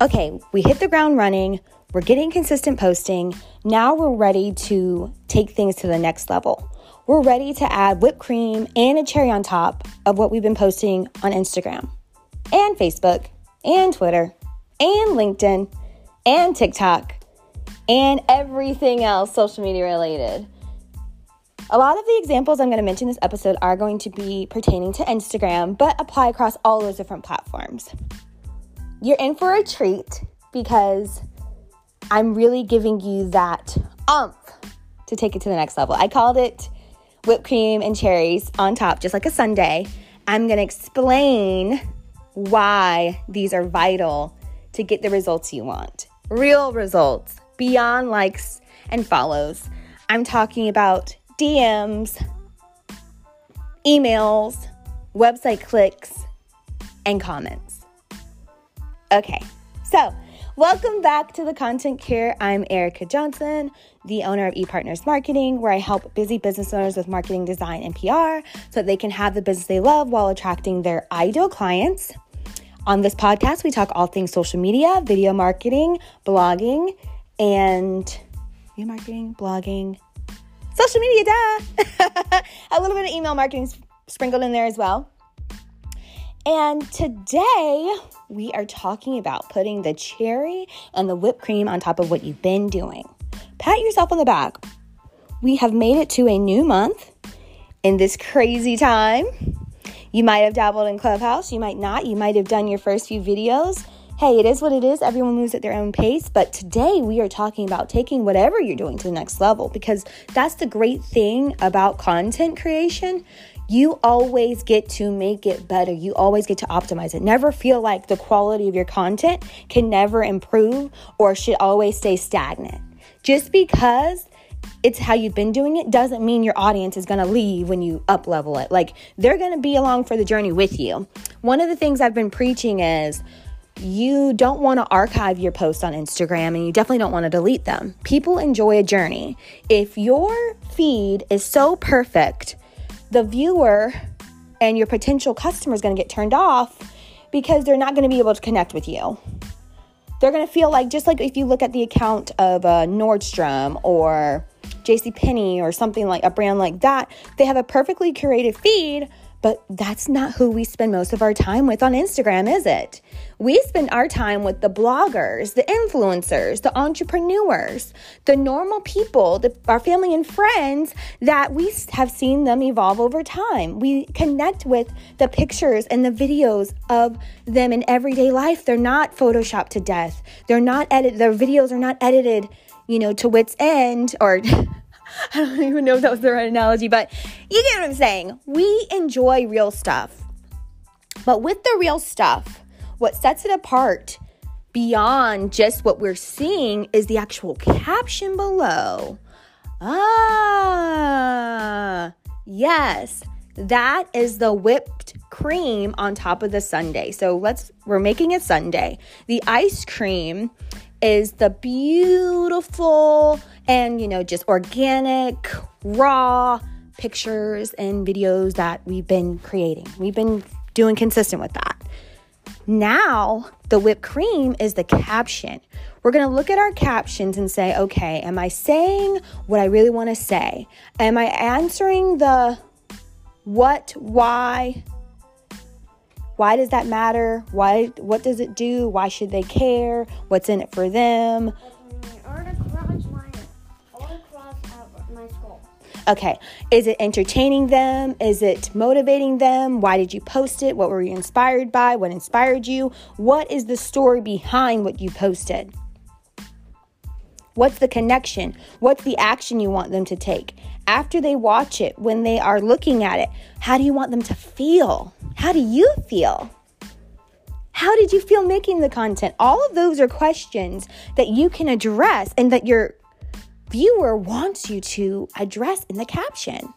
okay, we hit the ground running, we're getting consistent posting. Now we're ready to take things to the next level. We're ready to add whipped cream and a cherry on top of what we've been posting on Instagram and Facebook and Twitter and LinkedIn and TikTok and everything else social media related. A lot of the examples I'm going to mention this episode are going to be pertaining to Instagram, but apply across all those different platforms. You're in for a treat because I'm really giving you that umph to take it to the next level. I called it whipped cream and cherries on top, just like a sundae. I'm to explain why these are vital to get the results you want. Real results beyond likes and follows. I'm talking about DMs, emails, website clicks, and comments. Okay, so welcome back to the Content Cure. I'm Erica Johnson, the owner of ePartners Marketing, where I help busy business owners with marketing design and PR so that they can have the business they love while attracting their ideal clients. On this podcast, we talk all things social media, video marketing, blogging, and video marketing, blogging, social media, duh. a little bit of email marketing sprinkled in there as well. And today we are talking about putting the cherry and the whipped cream on top of what you've been doing. Pat yourself on the back. We have made it to a new month in this crazy time. You might have dabbled in Clubhouse, you might not. You might have done your first few videos hey, it is what it is. Everyone moves at their own pace. But today we are talking about taking whatever you're doing to the next level because that's the great thing about content creation. You always get to make it better. You always get to optimize it. Never feel like the quality of your content can never improve or should always stay stagnant. Just because it's how you've been doing it doesn't mean your audience is going to leave when you up level it. Like they're going to be along for the journey with you. One of the things I've been preaching is you don't want to archive your posts on Instagram and you definitely don't want to delete them. People enjoy a journey. If your feed is so perfect, the viewer and your potential customer is going to get turned off because they're not going to be able to connect with you. They're going to feel like just like if you look at the account of a Nordstrom or JC Penney or something like a brand like that, they have a perfectly curated feed, but that's not who we spend most of our time with on Instagram, is it? We spend our time with the bloggers, the influencers, the entrepreneurs, the normal people, the, our family and friends that we have seen them evolve over time. We connect with the pictures and the videos of them in everyday life. They're not photoshopped to death. They're not edited, their videos are not edited, you know, to wits end or I don't even know if that was the right analogy, but you get what I'm saying. We enjoy real stuff. But with the real stuff, what sets it apart beyond just what we're seeing is the actual caption below. Ah, yes, that is the whipped cream on top of the sundae. So let's, we're making a sundae. The ice cream is the beautiful and, you know, just organic, raw pictures and videos that we've been creating. We've been doing consistent with that. Now, the whipped cream is the caption. We're going to look at our captions and say, okay, am I saying what I really want to say? Am I answering the what, why? Why does that matter? Why what does it do? Why should they care? What's in it for them? Okay, is it entertaining them? Is it motivating them? Why did you post it? What were you inspired by? What inspired you? What is the story behind what you posted? What's the connection? What's the action you want them to take? After they watch it, when they are looking at it, how do you want them to feel? How do you feel? How did you feel making the content? All of those are questions that you can address and that your viewer wants you to address in the caption.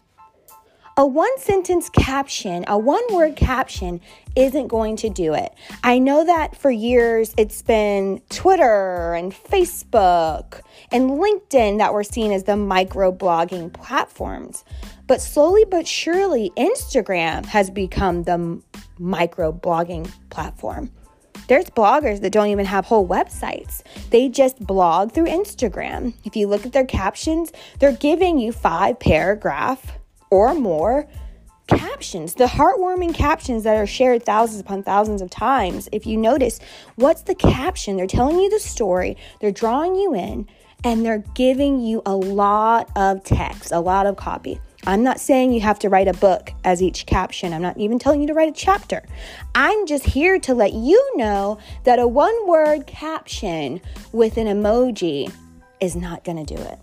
A one sentence caption, a one word caption isn't going to do it. I know that for years it's been Twitter and Facebook and LinkedIn that were seen as the micro blogging platforms. But slowly but surely, Instagram has become the micro blogging platform. There's bloggers that don't even have whole websites. They just blog through Instagram. If you look at their captions, they're giving you five paragraph or more captions, the heartwarming captions that are shared thousands upon thousands of times. If you notice, what's the caption? They're telling you the story, they're drawing you in, and they're giving you a lot of text, a lot of copy. I'm not saying you have to write a book as each caption. I'm not even telling you to write a chapter. I'm just here to let you know that a one word caption with an emoji is not going to do it.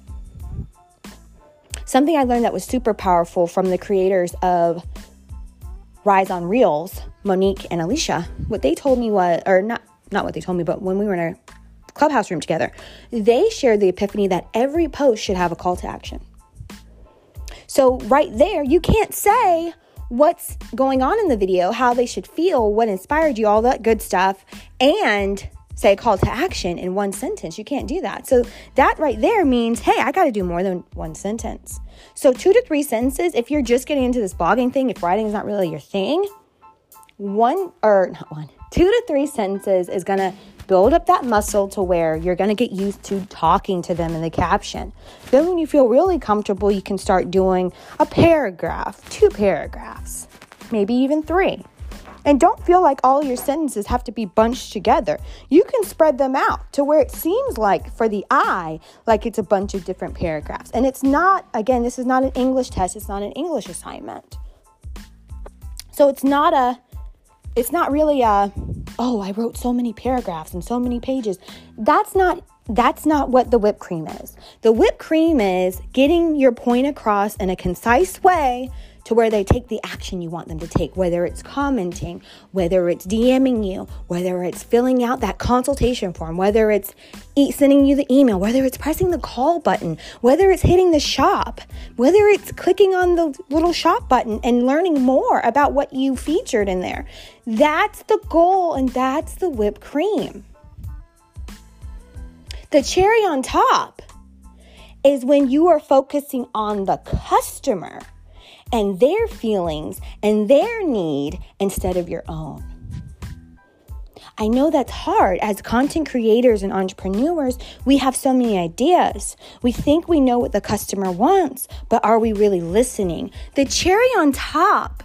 Something I learned that was super powerful from the creators of Rise on Reels, Monique and Alicia, what they told me was, or not, not what they told me, but when we were in a clubhouse room together, they shared the epiphany that every post should have a call to action. So, right there, you can't say what's going on in the video, how they should feel, what inspired you, all that good stuff, and say call to action in one sentence. You can't do that. So, that right there means, hey, I got to do more than one sentence. So, two to three sentences, if you're just getting into this blogging thing, if writing is not really your thing, one or not one, two to three sentences is going to build up that muscle to where you're going to get used to talking to them in the caption. Then, when you feel really comfortable, you can start doing a paragraph, two paragraphs, maybe even three. And don't feel like all your sentences have to be bunched together. You can spread them out to where it seems like, for the eye, like it's a bunch of different paragraphs. And it's not, again, this is not an English test, it's not an English assignment. So it's not a, it's not really a, oh, I wrote so many paragraphs and so many pages. That's not that's not what the whipped cream is. The whipped cream is getting your point across in a concise way to where they take the action you want them to take, whether it's commenting, whether it's DMing you, whether it's filling out that consultation form, whether it's e- sending you the email, whether it's pressing the call button, whether it's hitting the shop, whether it's clicking on the little shop button and learning more about what you featured in there. That's the goal and that's the whipped cream. The cherry on top is when you are focusing on the customer and their feelings and their need instead of your own. I know that's hard. As content creators and entrepreneurs, we have so many ideas. We think we know what the customer wants, but are we really listening? The cherry on top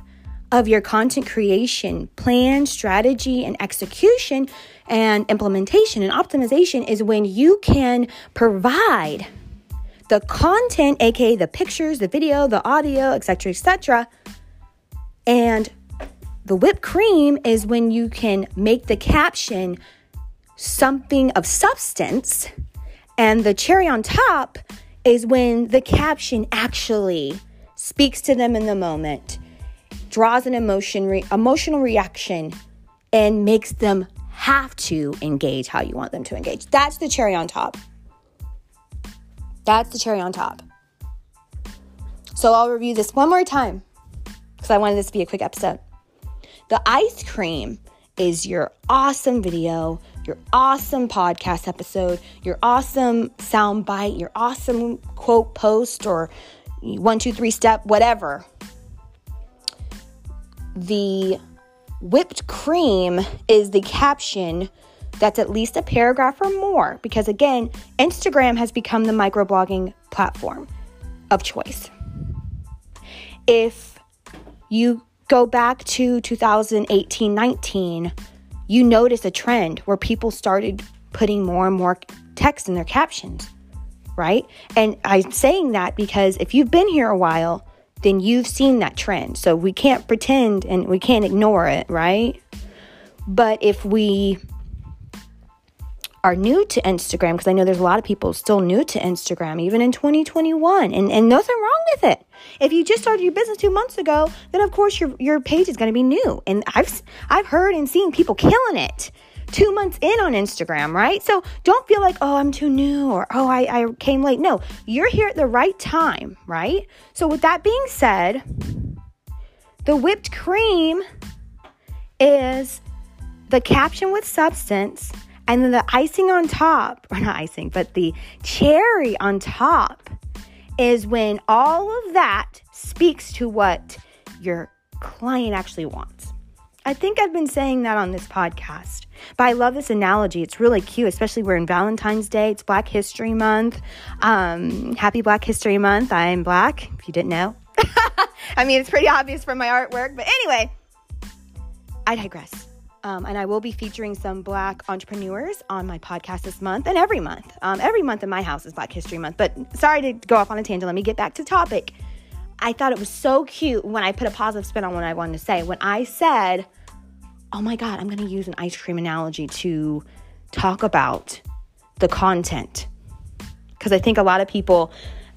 of your content creation plan, strategy, and execution and implementation and optimization is when you can provide the content, aka the pictures, the video, the audio, etc., etc. And the whipped cream is when you can make the caption something of substance, and the cherry on top is when the caption actually speaks to them in the moment, draws an emotion, re- emotional reaction, and makes them have to engage how you want them to engage. That's the cherry on top. That's the cherry on top. So I'll review this one more time because I wanted this to be a quick episode. The ice cream is your awesome video, your awesome podcast episode, your awesome sound bite, your awesome quote post or one, two, three step, whatever. The whipped cream is the caption that's at least a paragraph or more because again, Instagram has become the microblogging platform of choice. If you go back to 2018 19, you notice a trend where people started putting more and more text in their captions, right? And I'm saying that because if you've been here a while, then you've seen that trend. So we can't pretend and we can't ignore it, right? But if we are new to Instagram, because I know there's a lot of people still new to Instagram, even in 2021, and, and nothing wrong with it. If you just started your business two months ago, then of course your, your page is going to be new. And I've, I've heard and seen people killing it two months in on Instagram, right? So don't feel like, oh, I'm too new or oh, I, I came late. No, you're here at the right time, right? So, with that being said, the whipped cream is the caption with substance and then the icing on top, or not icing, but the cherry on top is when all of that speaks to what your client actually wants. I think I've been saying that on this podcast. But I love this analogy. It's really cute, especially we're in Valentine's Day. It's Black History Month. Um, happy Black History Month. I am black, if you didn't know. I mean, it's pretty obvious from my artwork. But anyway, I digress. Um, and I will be featuring some Black entrepreneurs on my podcast this month and every month. Um, every month in my house is Black History Month. But sorry to go off on a tangent. Let me get back to topic. I thought it was so cute when I put a positive spin on what I wanted to say. When I said, oh my God, I'm going to use an ice cream analogy to talk about the content. Because I think a lot of people,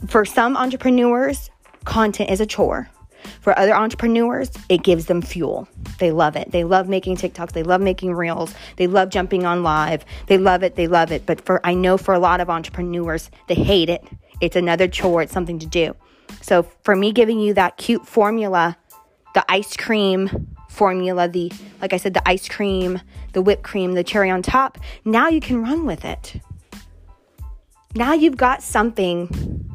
for some entrepreneurs, content is a chore. For other entrepreneurs, it gives them fuel. They love it. They love making TikToks. They love making reels. They love jumping on live. They love it. They love it. But for I know for a lot of entrepreneurs, they hate it. It's another chore. It's something to do. So for me giving you that cute formula, the ice cream formula, the like I said, the ice cream, the whipped cream, the cherry on top, now you can run with it. Now you've got something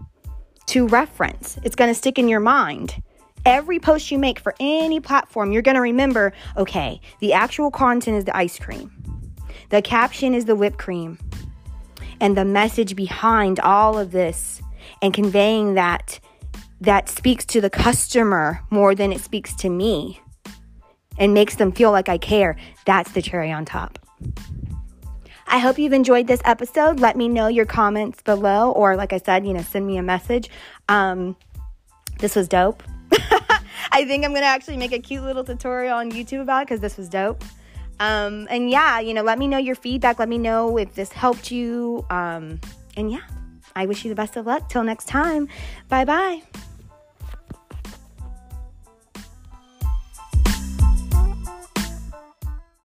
to reference. It's going to stick in your mind. Every post you make for any platform, you're going to remember okay, the actual content is the ice cream, the caption is the whipped cream, and the message behind all of this and conveying that that speaks to the customer more than it speaks to me and makes them feel like I care, that's the cherry on top. I hope you've enjoyed this episode. Let me know your comments below, or like I said, you know, send me a message. Um, this was dope. I think I'm gonna actually make a cute little tutorial on YouTube about it because this was dope. Um, and yeah, you know, let me know your feedback. Let me know if this helped you. Um, and yeah, I wish you the best of luck. Till next time. Bye bye.